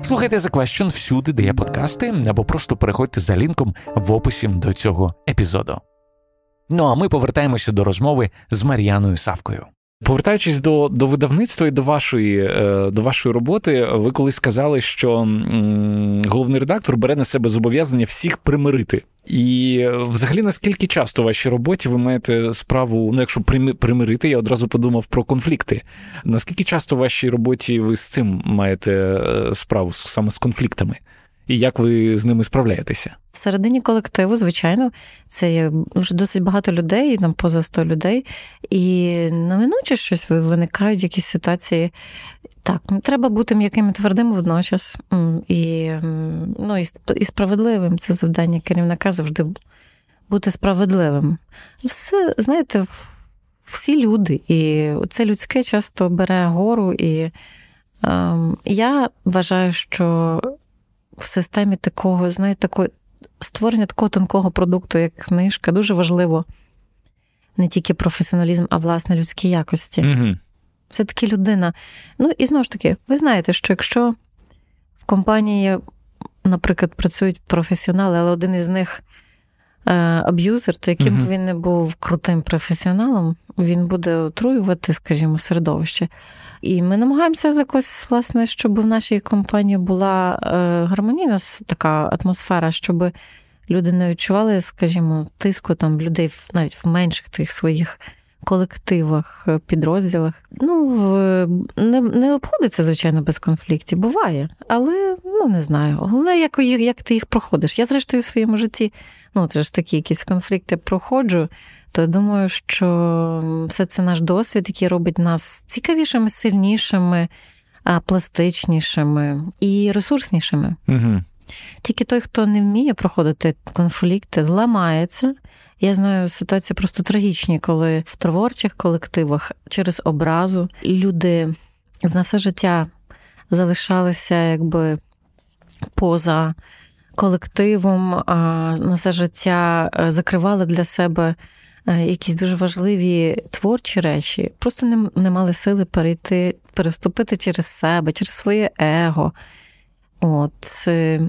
Слухайте The Question всюди, де є подкасти, або просто переходьте за лінком в описі до цього епізоду. Ну а ми повертаємося до розмови з Мар'яною Савкою. Повертаючись до до видавництва і до вашої е, до вашої роботи, ви колись сказали, що головний редактор бере на себе зобов'язання всіх примирити. І взагалі, наскільки часто в вашій роботі ви маєте справу, ну якщо примирити, я одразу подумав про конфлікти. Наскільки часто в вашій роботі ви з цим маєте е, справу саме з конфліктами? І як ви з ними справляєтеся? Всередині колективу, звичайно, це є вже досить багато людей, там поза 100 людей, і неминуче щось виникають якісь ситуації. Так, треба бути м'яким і твердим водночас, і ну, і справедливим. Це завдання керівника завжди бути справедливим. Все, знаєте, всі люди, і це людське часто бере гору. І ем, я вважаю, що в системі такого, знаєте, такої створення такого тонкого продукту, як книжка, дуже важливо не тільки професіоналізм, а власне людські якості. Угу. Все-таки людина. Ну і знову ж таки, ви знаєте, що якщо в компанії, наприклад, працюють професіонали, але один із них аб'юзер, то яким б він не був крутим професіоналом, він буде отруювати, скажімо, середовище. І ми намагаємося якось, власне, щоб в нашій компанії була е, гармонійна така атмосфера, щоб люди не відчували, скажімо, тиску там людей навіть в менших тих своїх. Колективах, е, підрозділах. Ну, не не обходиться, звичайно, без конфліктів. Буває, але ну не знаю. Головне, як як ти їх проходиш. Я, зрештою, в своєму житті, ну, це ж такі якісь конфлікти проходжу то я думаю, що все це наш досвід, який робить нас цікавішими, сильнішими, пластичнішими і ресурснішими. Угу. Тільки той, хто не вміє проходити конфлікти, зламається. Я знаю ситуації просто трагічні, коли в творчих колективах через образу люди за все життя залишалися якби поза колективом, на все життя е, закривали для себе Е, якісь дуже важливі творчі речі, просто не, не мали сили перейти, переступити через себе, через своє его. От. Е,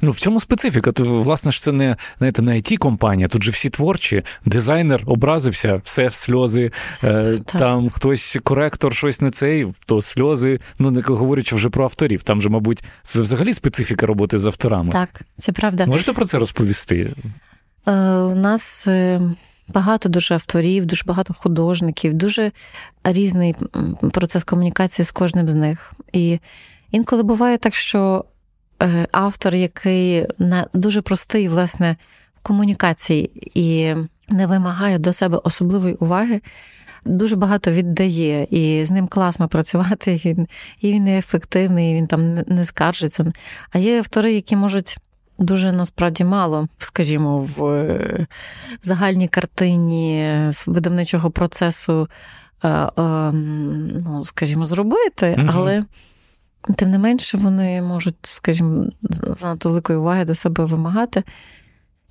ну, в цьому специфіка. То, власне ж, це не знаєте, не it компанія тут же всі творчі. Дизайнер образився, все сльози. Е, там хтось коректор, щось не цей, то сльози. Ну, не говорячи вже про авторів. Там же, мабуть, це взагалі специфіка роботи з авторами. Так, це правда. Можете про це розповісти? Е, У нас. Багато дуже авторів, дуже багато художників, дуже різний процес комунікації з кожним з них. І інколи буває так, що е, автор, який дуже простий, власне, в комунікації і не вимагає до себе особливої уваги, дуже багато віддає, і з ним класно працювати, і він і він ефективний, і він там не скаржиться. А є автори, які можуть дуже насправді мало, скажімо, в е, загальній картині видавничого процесу, е, е, ну, скажімо, зробити, угу. але. Тим не менше, вони можуть, скажімо, занадто великої уваги до себе вимагати.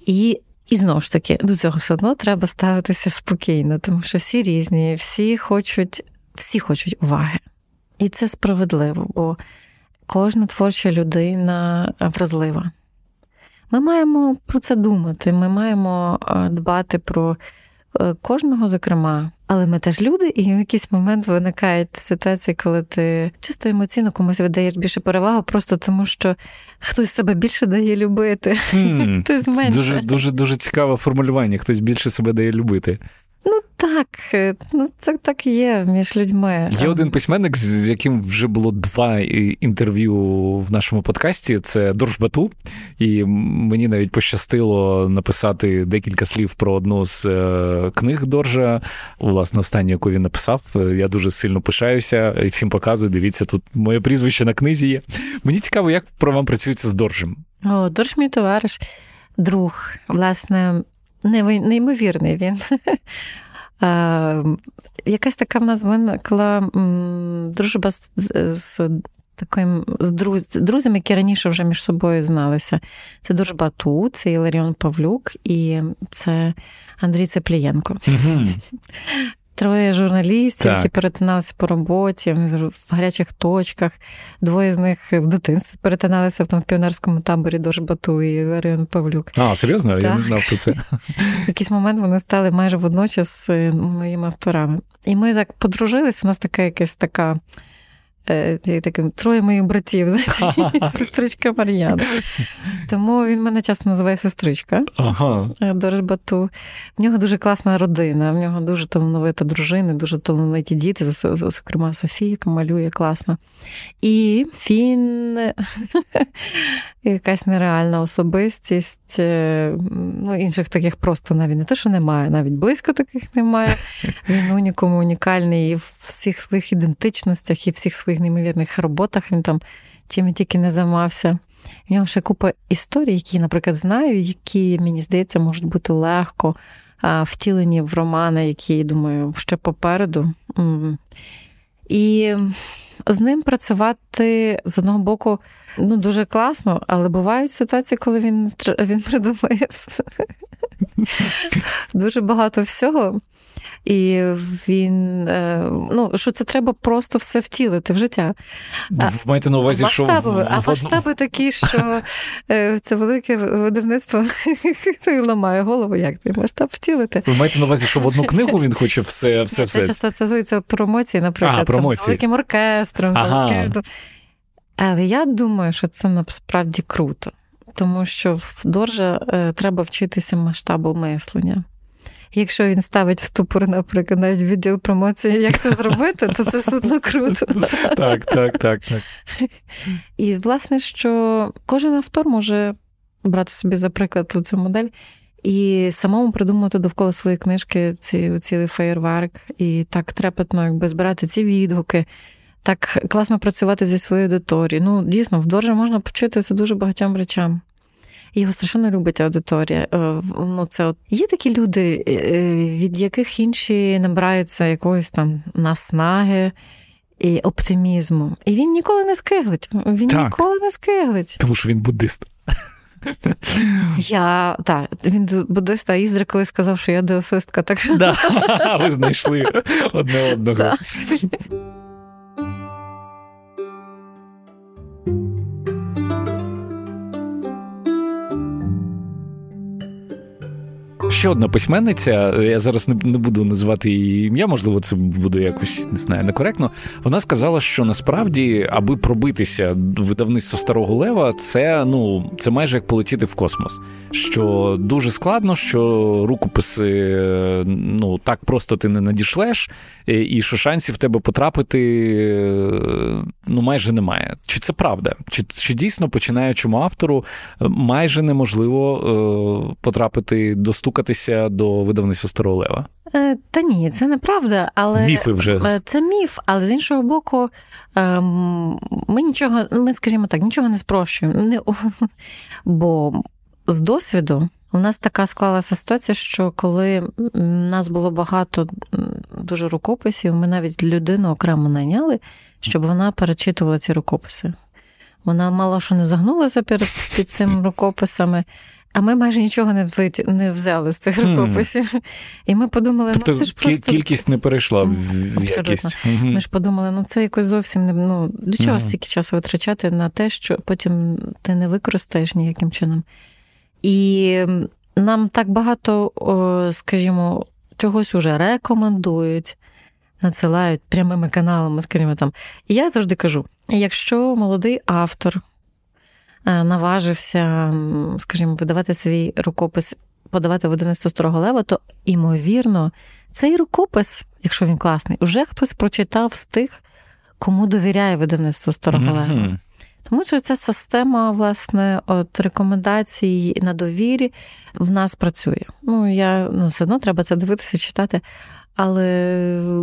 І і знову ж таки, до цього все одно треба ставитися спокійно, тому що всі різні, всі хочуть, всі хочуть уваги. І це справедливо, бо кожна творча людина вразлива. Ми маємо про це думати. Ми маємо дбати про е, кожного, зокрема. Але ми теж люди, і в якийсь момент виникають ситуації, коли ти чисто емоційно комусь видаєш більше перевагу, просто тому що хтось себе більше дає любити. Mm, хтось менше. Дуже дуже дуже цікаве формулювання. Хтось більше себе дає любити. Ну так, е, ну це так є між людьми. Є один письменник, з яким вже було два інтерв'ю в нашому подкасті. Це Дорж Бату. І мені навіть пощастило написати декілька слів про одну з е, книг Доржа, власне, останню, яку він написав. Я дуже сильно пишаюся і всім показую. Дивіться, тут моє прізвище на книзі є. Мені цікаво, як про вам працюється з Доржем. О, Дорж мій товариш, друг, власне неймовірний він. Якась така в нас виникла дружба з, з таким з друз, друзями, які раніше вже між собою зналися. Це дружба Ту, це Іларіон Павлюк і це Андрій Цеплієнко. троє журналістів, так. які перетиналися по роботі, вони в гарячих точках. Двоє з них в дитинстві перетиналися в тому піонерському таборі Дожбату і Варіон Павлюк. А, серйозно? Так. Я не знав про це. В якийсь момент вони стали майже водночас е, моїми авторами. І ми так подружилися, у нас така якась така. Е, таким троє моїх братів, сестричка Мар'яна. Тому він мене часто називає сестричка ага. Е, до Бату. В нього дуже класна родина, в нього дуже талановита дружина, дуже талановиті діти, зокрема Софія, яка малює класно. І він якась нереальна особистість. Е, ну, Інших таких просто навіть не те, що немає, навіть близько таких немає. Він унікому унікальний і в всіх своїх ідентичностях, і в всіх своїх неймовірних роботах він там чим тільки не займався. У нього ще купа історій, які, наприклад, знаю, які, мені здається, можуть бути легко втілені в романи, які, думаю, ще попереду. І з ним працювати з одного боку ну, дуже класно, але бувають ситуації, коли він він придумає дуже багато всього. І він е, ну що це треба просто все втілити в життя. маєте на увазі, що масштаби, в... а масштаби такі, що е, це велике видавництво ламає голову. Як ти масштаб втілити? Ви маєте на увазі, що в одну книгу він хоче все все все. Це часто стосується промоції, наприклад, а, промоції. Там, з великим оркестром. Ага. Там, але я думаю, що це насправді круто, тому що в Доржа е, треба вчитися масштабу мислення. Якщо він ставить в тупор, наприклад, навіть відділ промоції, як це зробити, то це все одно круто. Так, так, так, так. І, власне, що кожен автор може брати собі, за приклад, цю модель. І самому придумати довкола своєї книжки ці, цілий феєрверк, і так трепетно, якби збирати ці відгуки, так класно працювати зі своєю аудиторією. Ну, дійсно, в можна почитися дуже багатьом речам. Його страшенно любить аудиторія. Е, ну, це от Є такі люди, е, від яких інші набираються якоїсь там наснаги і оптимізму. І він ніколи не скиглить. Він так. ніколи не скиглить. Тому що він буддист. Я так, він буддист, а Ізра коли сказав, що я деосистка, так що. Да, Ви знайшли одне одного. Ще одна письменниця, я зараз не, буду називати її ім'я, можливо, це буде якось не знаю, некоректно. Вона сказала, що насправді, аби пробитися до видавництва старого лева, це ну це майже як полетіти в космос. Що дуже складно, що рукописи ну так просто ти не надішлеш, і що шансів в тебе потрапити ну майже немає. Чи це правда? Чи чи дійсно починаючому автору майже неможливо е, потрапити достукати? Доторкатися до видавництва Старого Лева? Е, та ні, це неправда, але міфи вже е, це міф, але з іншого боку, ем, ми нічого, ми скажімо так, нічого не спрощуємо. Не, бо з досвіду у нас така склалася ситуація, що коли у нас було багато дуже рукописів, ми навіть людину окремо найняли, щоб вона перечитувала ці рукописи. Вона мало що не загнулася перед під цими рукописами. А ми майже нічого не вит... не взяли з цих рукописів. Mm. І ми подумали, тобто, ну це ж просто. Кількість не перейшла в якість. Ми ж подумали, ну це якось зовсім не ну, до чого стільки часу витрачати на те, що потім ти не використаєш ніяким чином. І нам так багато, скажімо, чогось уже рекомендують. Надсилають прямими каналами, скажімо там. І я завжди кажу: якщо молодий автор наважився, скажімо, видавати свій рукопис, подавати видавництво Старого Лева, то, ймовірно, цей рукопис, якщо він класний, вже хтось прочитав з тих, кому довіряє видавництво Старого mm-hmm. Тому що ця система, власне, от рекомендацій на довірі в нас працює. Ну, я ну, все одно треба це дивитися, читати, але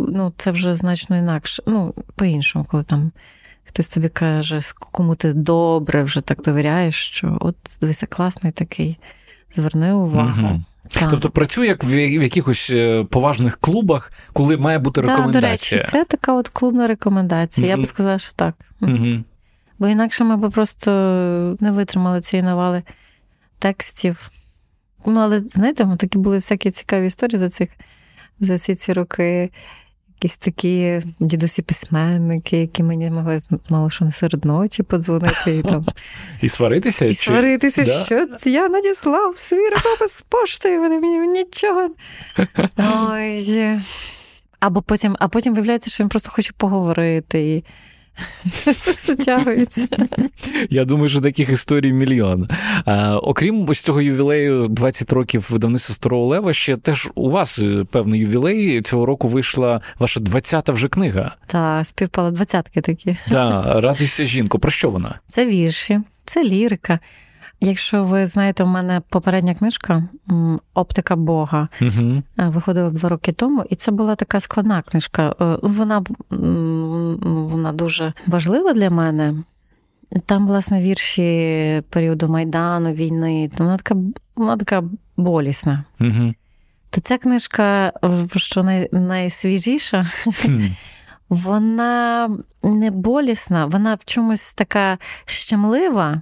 ну, це вже значно інакше. Ну, по-іншому, коли там хтось тобі каже, кому ти добре вже так довіряєш, що от дивися, класний такий, зверни увагу. Угу. Так. Тобто працює як в якихось е, поважних клубах, коли має бути рекомендація. Так, До речі, це така от клубна рекомендація. Mm-hmm. Я б сказала, що так. Mm-hmm. Бо інакше ми б просто не витримали цієї навали текстів. Ну, але знаєте, такі були всякі цікаві історії за цих за всі ці роки якісь такі дідусі письменники, які мені могли мало що не серед ночі подзвонити і там. І сваритися? І сваритися, да? що я надіслав свій рукопис з поштою, вони мені нічого. Ой. Або потім, а потім виявляється, що він просто хоче поговорити. І затягується. Я думаю, що таких історій мільйон. А, Окрім ось цього ювілею 20 років видавництва Старого Лева, ще теж у вас е, певний ювілей. Цього року вийшла ваша 20-та вже книга. Так, співпала двадцятки такі. Так, радуйся жінку. Про що вона? Це вірші, це лірика. Якщо ви знаєте, у мене попередня книжка Оптика Бога угу. виходила два роки тому, і це була така складна книжка. Е, вона вона дуже важлива для мене. Там, власне, вірші періоду Майдану, війни, вона така вона така болісна. Угу. То ця книжка, що най, найсвіжіша, mm. вона не болісна, вона в чомусь така щемлива.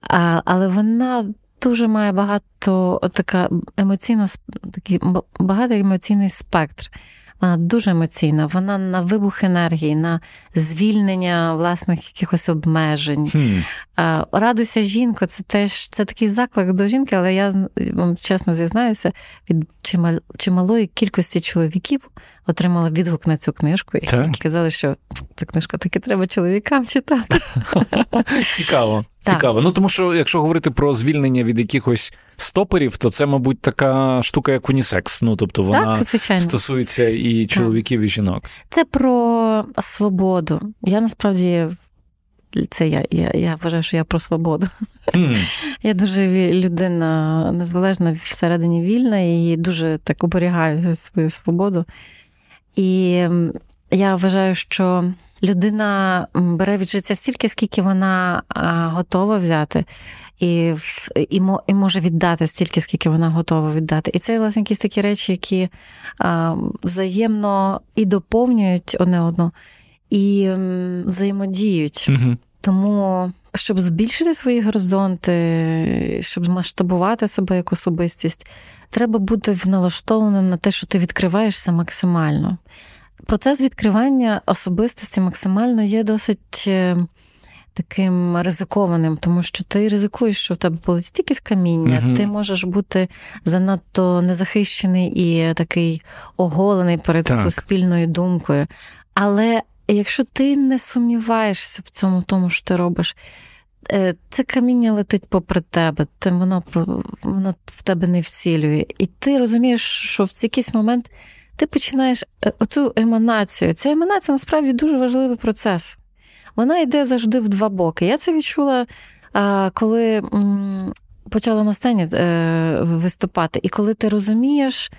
А, Але вона дуже має багато така емоційно такий багато емоційний спектр. Вона дуже емоційна, вона на вибух енергії, на звільнення власних якихось обмежень. Hmm. Радуйся, жінко, це теж це такий заклик до жінки, але я вам чесно зізнаюся, від чималої кількості чоловіків отримала відгук на цю книжку, і казали, що ця книжка таки треба чоловікам читати. Цікаво. Цікаво. Ну тому що, якщо говорити про звільнення від якихось стоперів, то це, мабуть, така штука, як унісекс. Ну тобто вона так, стосується і чоловіків, так. і жінок. Це про свободу. Я насправді. Це я я, я вважаю, що я про свободу. Mm. Я дуже людина незалежна всередині вільна і дуже так оберігаю свою свободу. І я вважаю, що людина бере від життя стільки, скільки вона готова взяти, і і, і може віддати стільки, скільки вона готова віддати. І це власне якісь такі речі, які а, взаємно і доповнюють одне одну, і взаємодіють. Угу. Тому. Щоб збільшити свої горизонти, щоб масштабувати себе як особистість, треба бути налаштованим на те, що ти відкриваєшся максимально. Процес відкривання особистості максимально є досить е, таким ризикованим, тому що ти ризикуєш, що в тебе полетить якесь каміння, угу. ти можеш бути занадто незахищений і такий оголений перед так. суспільною думкою. Але якщо ти не сумніваєшся в цьому, тому що ти робиш, е, це каміння летить попри тебе, воно воно в тебе не вцілює. І ти розумієш, що в якийсь момент ти починаєш е, оцю еманацію. Ця еманація насправді дуже важливий процес. Вона йде завжди в два боки. Я це відчула, коли почала на сцені е, виступати. І коли ти розумієш,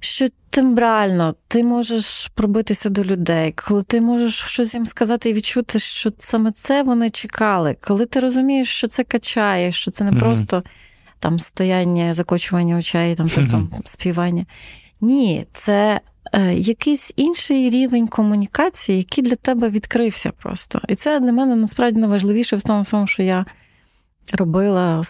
що тембрально ти можеш пробитися до людей, коли ти можеш щось їм сказати і відчути, що саме це вони чекали, коли ти розумієш, що це качає, що це не mm-hmm. просто там стояння, закочування очей, там просто mm-hmm. співання. Ні, це е, якийсь інший рівень комунікації, який для тебе відкрився просто. І це для мене насправді найважливіше в тому, всьому, що я. Робила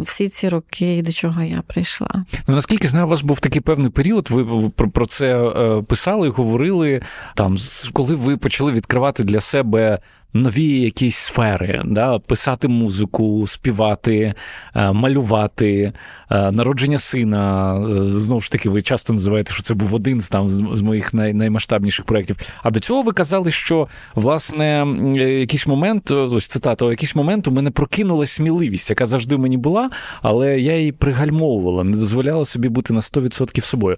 всі ці роки, до чого я прийшла. Ну наскільки знаю, у вас був такий певний період. Ви про це е, писали, говорили там, коли ви почали відкривати для себе нові якісь сфери, да? писати музику, співати, е, малювати, е, народження сина. Е, знову ж таки, ви часто називаєте, що це був один з там з моїх най, наймасштабніших проєктів. А до цього ви казали, що власне якийсь момент, ось цитата, якийсь момент у мене прокинулася сміливість, яка завжди мені була, але я її пригальмовувала, не дозволяла собі бути на 100% собою.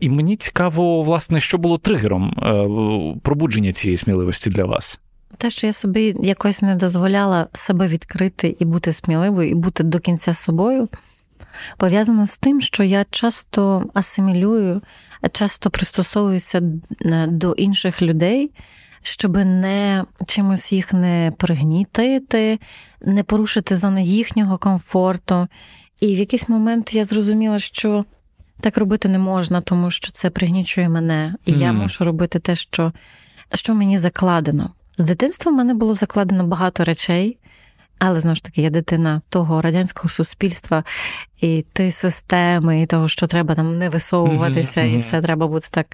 І мені цікаво, власне, що було тригером пробудження цієї сміливості для вас. Те, що я собі якось не дозволяла себе відкрити і бути сміливою, і бути до кінця собою, пов'язано з тим, що я часто асимілюю, часто пристосовуюся е, до інших людей, щоб не чимось їх не пригнітити, не порушити зони їхнього комфорту. І в якийсь момент я зрозуміла, що так робити не можна, тому що це пригнічує мене, і mm. я мушу робити те, що, що мені закладено. З дитинства в мене було закладено багато речей, Але знову ж таки, я дитина того радянського суспільства і тої системи, і того, що треба там не висовуватися, mm-hmm. і все треба бути так.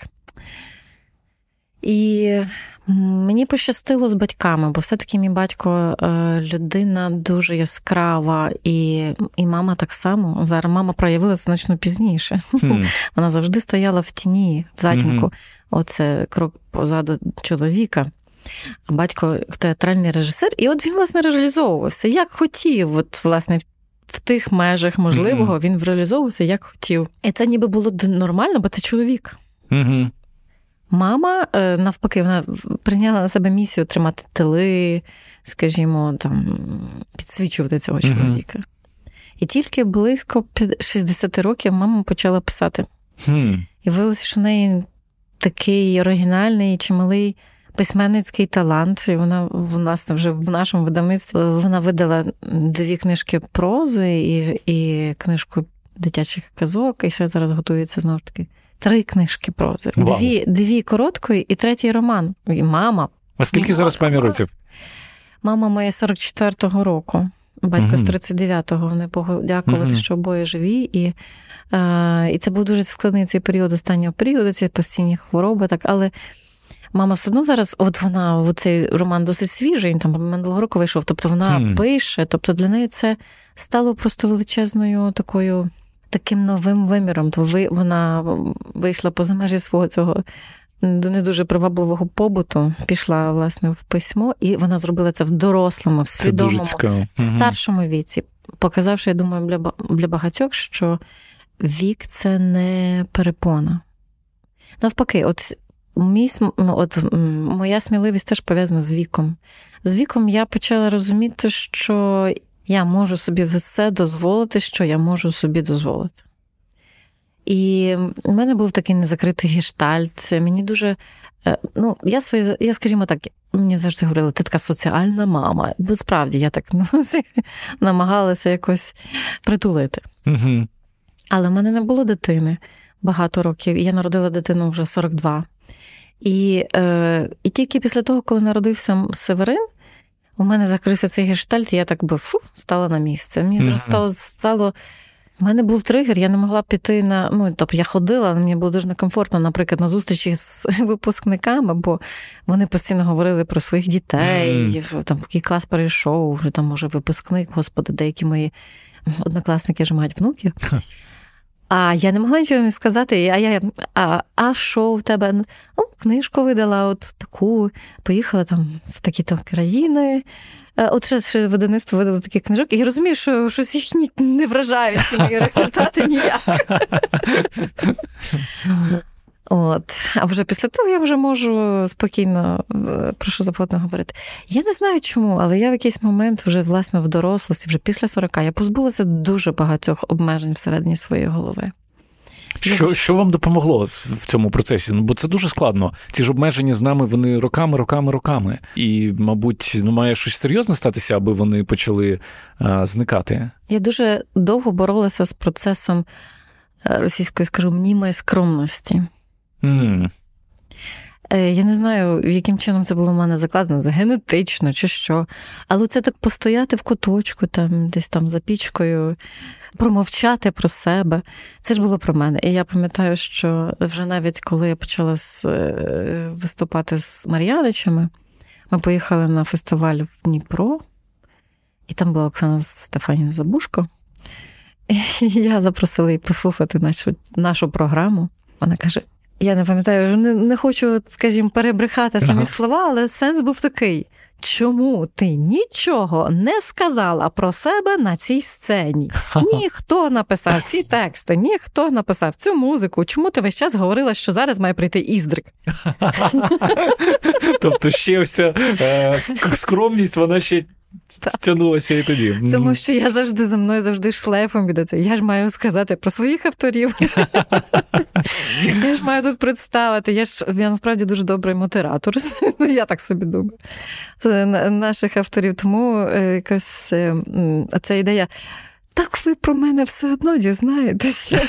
І мені пощастило з батьками, бо все-таки мій батько е, людина дуже яскрава, і і мама так само. Зараз мама проявилася значно пізніше. Mm. Вона завжди стояла в тіні, в затінку. Mm-hmm. Оце крок позаду чоловіка. А батько театральний режисер, і от він, власне, реалізовувався як хотів. От, власне, в тих межах можливого mm-hmm. він реалізовувався як хотів. І це ніби було нормально, бо це чоловік. Mm-hmm. Мама, е, навпаки, вона прийняла на себе місію тримати тили, скажімо, там, підсвічувати цього чоловіка. І тільки близько 60 років мама почала писати. І виявилося, що в неї такий оригінальний чималий письменницький талант. І вона в нас вже в нашому видавництві вона видала дві книжки прози і і книжку дитячих казок, і ще зараз готується знову ж таки. Три книжки прози. Дві дві короткої і третій роман. І Мама. А скільки мама, зараз пам'ять років? Мама моя 44-го року. Батько угу. з 39-го. Вони подякувати, угу. що обоє живі. І е, і це був дуже складний цей період останнього періоду, ці постійні хвороби. так, Але мама все одно зараз, от вона, цей роман досить свіжий, він там минулого року вийшов. Тобто вона хм. пише, тобто для неї це стало просто величезною такою таким новим виміром. То ви вона вийшла поза межі свого цього до не дуже привабливого побуту, пішла власне в письмо, і вона зробила це в дорослому, в свідомому, старшому віці, показавши, я думаю, для для багатьох, що вік це не перепона. Навпаки, от мій, ну, от моя сміливість теж пов'язана з віком. З віком я почала розуміти, що я можу собі все дозволити, що я можу собі дозволити. І в мене був такий незакритий гештальт. Мені дуже. Е, ну, я свої, я, скажімо так, мені завжди говорили, ти така соціальна мама. Бо справді я так ну, намагалася якось притулити. Угу. Але в мене не було дитини багато років. Я народила дитину вже 42. І е, і тільки після того, коли народився Северин, у мене закрився цей гештальт, і я так би фу, стала на місце. Мені mm-hmm. стало. У мене був тригер, я не могла піти на. Ну, тобто я ходила, але мені було дуже некомфортно, наприклад, на зустрічі з випускниками, бо вони постійно говорили про своїх дітей, mm. там який клас перейшов, вже там, може, випускник, господи, деякі мої однокласники вже мають внуків. А я не могла нічого сказати. А я, а, а що в тебе? Ну, книжку видала, от таку, поїхала там в такі-то країни. Е, от ще, ще видавництво видало таких книжок, і я розумію, що щось їх не вражають ці мої результати ніяк. От, а вже після того я вже можу спокійно е, про що завгодно говорити. Я не знаю чому, але я в якийсь момент вже власне в дорослості, вже після 40, я позбулася дуже багатьох обмежень всередині своєї голови. Що що вам допомогло в цьому процесі? Ну, бо це дуже складно. Ці ж обмеження з нами вони роками, роками, роками. І, мабуть, ну має щось серйозне статися, аби вони почали а, зникати. Я дуже довго боролася з процесом е, російської, скажу, мнімої скромності. Mm. Я не знаю, яким чином це було в мене закладено, за генетично чи що. Але це так постояти в куточку, там, десь там за пічкою, промовчати про себе. Це ж було про мене. І я пам'ятаю, що вже навіть коли я почала е, виступати з Мар'яничами, ми поїхали на фестиваль в Дніпро, і там була Оксана Стефаніна Забушко. І я запросила її послухати нашу, нашу програму. Вона каже: я не пам'ятаю, вже не, не хочу, скажімо, перебрехати самі ага. слова, але сенс був такий. Чому ти нічого не сказала про себе на цій сцені? Ніхто написав ці тексти, ніхто написав цю музику. Чому ти весь час говорила, що зараз має прийти іздрик? Тобто ще вся е, скромність, вона ще Тянулося і тоді. Тому що я завжди за мною завжди шлейфом іде це. Я ж маю сказати про своїх авторів. Я ж маю тут представити. Я ж я насправді дуже добрий модератор. Ну, я так собі думаю. Наших авторів. Тому е, якась е, ця ідея. Так ви про мене все одно дізнаєтеся.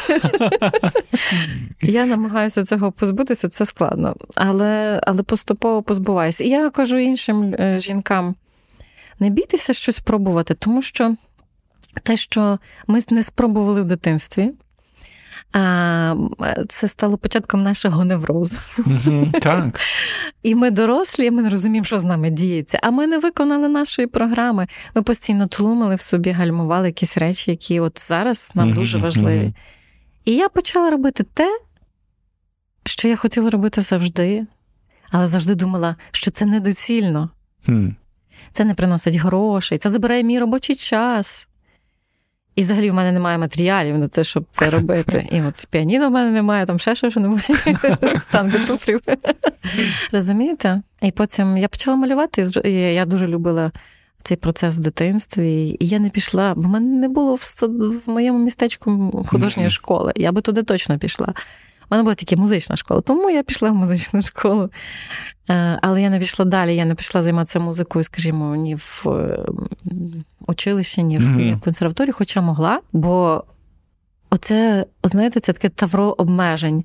Я намагаюся цього позбутися, це складно, але але поступово позбуваюся. І я кажу іншим е, жінкам, не бійтеся щось пробувати, тому що те, що ми не спробували в дитинстві, це стало початком нашого неврозу. Так. І ми дорослі, ми не розуміємо, що з нами діється. А ми не виконали нашої програми. Ми постійно тлумили в собі, гальмували якісь речі, які от зараз нам дуже важливі. І я почала робити те, що я хотіла робити завжди, але завжди думала, що це недоцільно. Це не приносить грошей, це забирає мій робочий час. І взагалі в мене немає матеріалів на те, щоб це робити. І от піаніно в мене немає, там ще що немає. Танго туфлів. Розумієте? І потім я почала малювати, і я дуже любила цей процес в дитинстві. І я не пішла, бо в мене не було в моєму містечку художньої школи. Я би туди точно пішла. У мене була тільки музична школа, тому я пішла в музичну школу. Е, але я не пішла далі, я не пішла займатися музикою, скажімо, ні в училищі, ні в школі, ні в консерваторії, хоча могла. Бо оце, знаєте, це таке тавро обмежень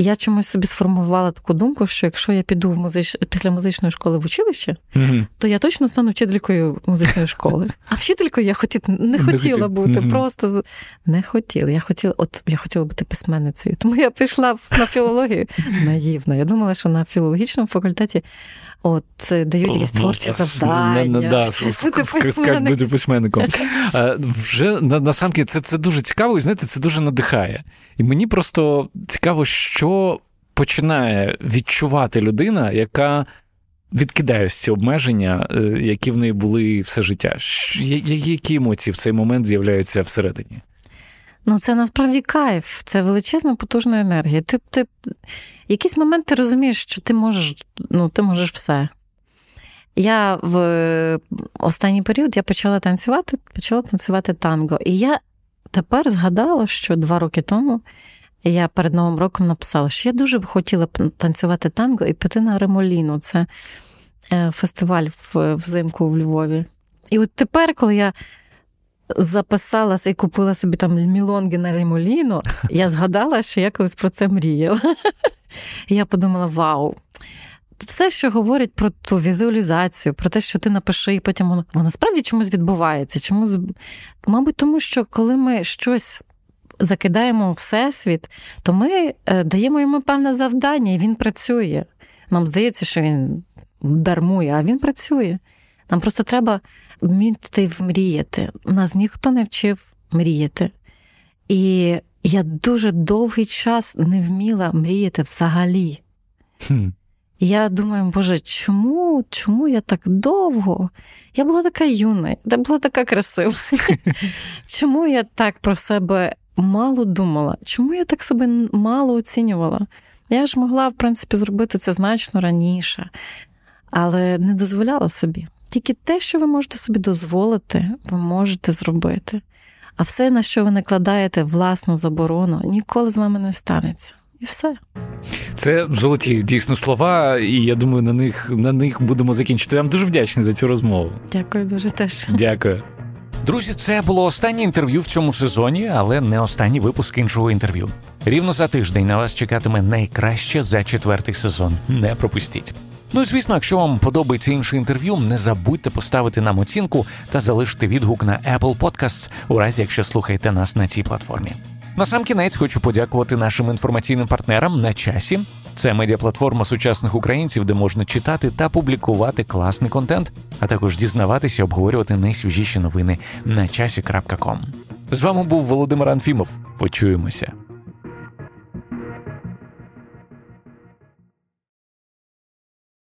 я чомусь собі сформувала таку думку, що якщо я піду в музич... після музичної школи в училище, mm-hmm. то я точно стану вчителькою музичної школи. А вчителькою я хоті... не хотіла бути, mm-hmm. просто не хотіла. Я хотіла, от я хотіла бути письменницею. Тому я прийшла на філологію наївно. Я думала, що на філологічному факультеті От дають якісь творчі завдання. Як бути письменником. Вже насамки це це дуже цікаво, і знаєте, це дуже надихає. І мені просто цікаво, що починає відчувати людина, яка відкидає ці обмеження, е, які в неї були все життя. Які емоції в цей момент з'являються всередині? Ну, це насправді кайф, це величезна потужна енергія. Ти ти якийсь момент ти розумієш, що ти можеш ну, ти можеш все. Я в останній період я почала танцювати, почала танцювати танго. І я тепер згадала, що два роки тому я перед Новим роком написала, що я дуже б хотіла танцювати танго і піти на Ремоліну. Це е, фестиваль взимку в Львові. І от тепер, коли я записалася і купила собі там мілонги на ремоліно, я згадала, що я колись про це мріяла. я подумала: вау! Все, що говорить про ту візуалізацію, про те, що ти напиши, і потім воно воно справді чомусь відбувається. Чомусь, Мабуть, тому що коли ми щось закидаємо в всесвіт, то ми е, даємо йому певне завдання, і він працює. Нам здається, що він дармує, а він працює. Нам просто треба вміти вмріяти. Нас ніхто не вчив мріяти. І я дуже довгий час не вміла мріяти взагалі. Хм. Я думаю, Боже, чому чому я так довго? Я була така юна, я була така красива. Чому я так про себе мало думала? Чому я так себе мало оцінювала? Я ж могла, в принципі, зробити це значно раніше, але не дозволяла собі. Тільки те, що ви можете собі дозволити, ви можете зробити. А все, на що ви накладаєте власну заборону, ніколи з вами не станеться. І все. Це золоті дійсно слова, і я думаю, на них на них будемо закінчити. Я вам дуже вдячний за цю розмову. Дякую дуже теж. Дякую. Друзі, це було останнє інтерв'ю в цьому сезоні, але не останній випуск іншого інтерв'ю. Рівно за тиждень на вас чекатиме найкраще за четвертий сезон. Не пропустіть. Ну і звісно, якщо вам подобається інше інтерв'ю, не забудьте поставити нам оцінку та залишити відгук на Apple Podcasts, у разі якщо слухаєте нас на цій платформі. На сам кінець хочу подякувати нашим інформаційним партнерам на часі. Це медіаплатформа сучасних українців, де можна читати та публікувати класний контент, а також дізнаватися, обговорювати найсвіжіші новини на часі.ком. З вами був Володимир Анфімов. Почуємося.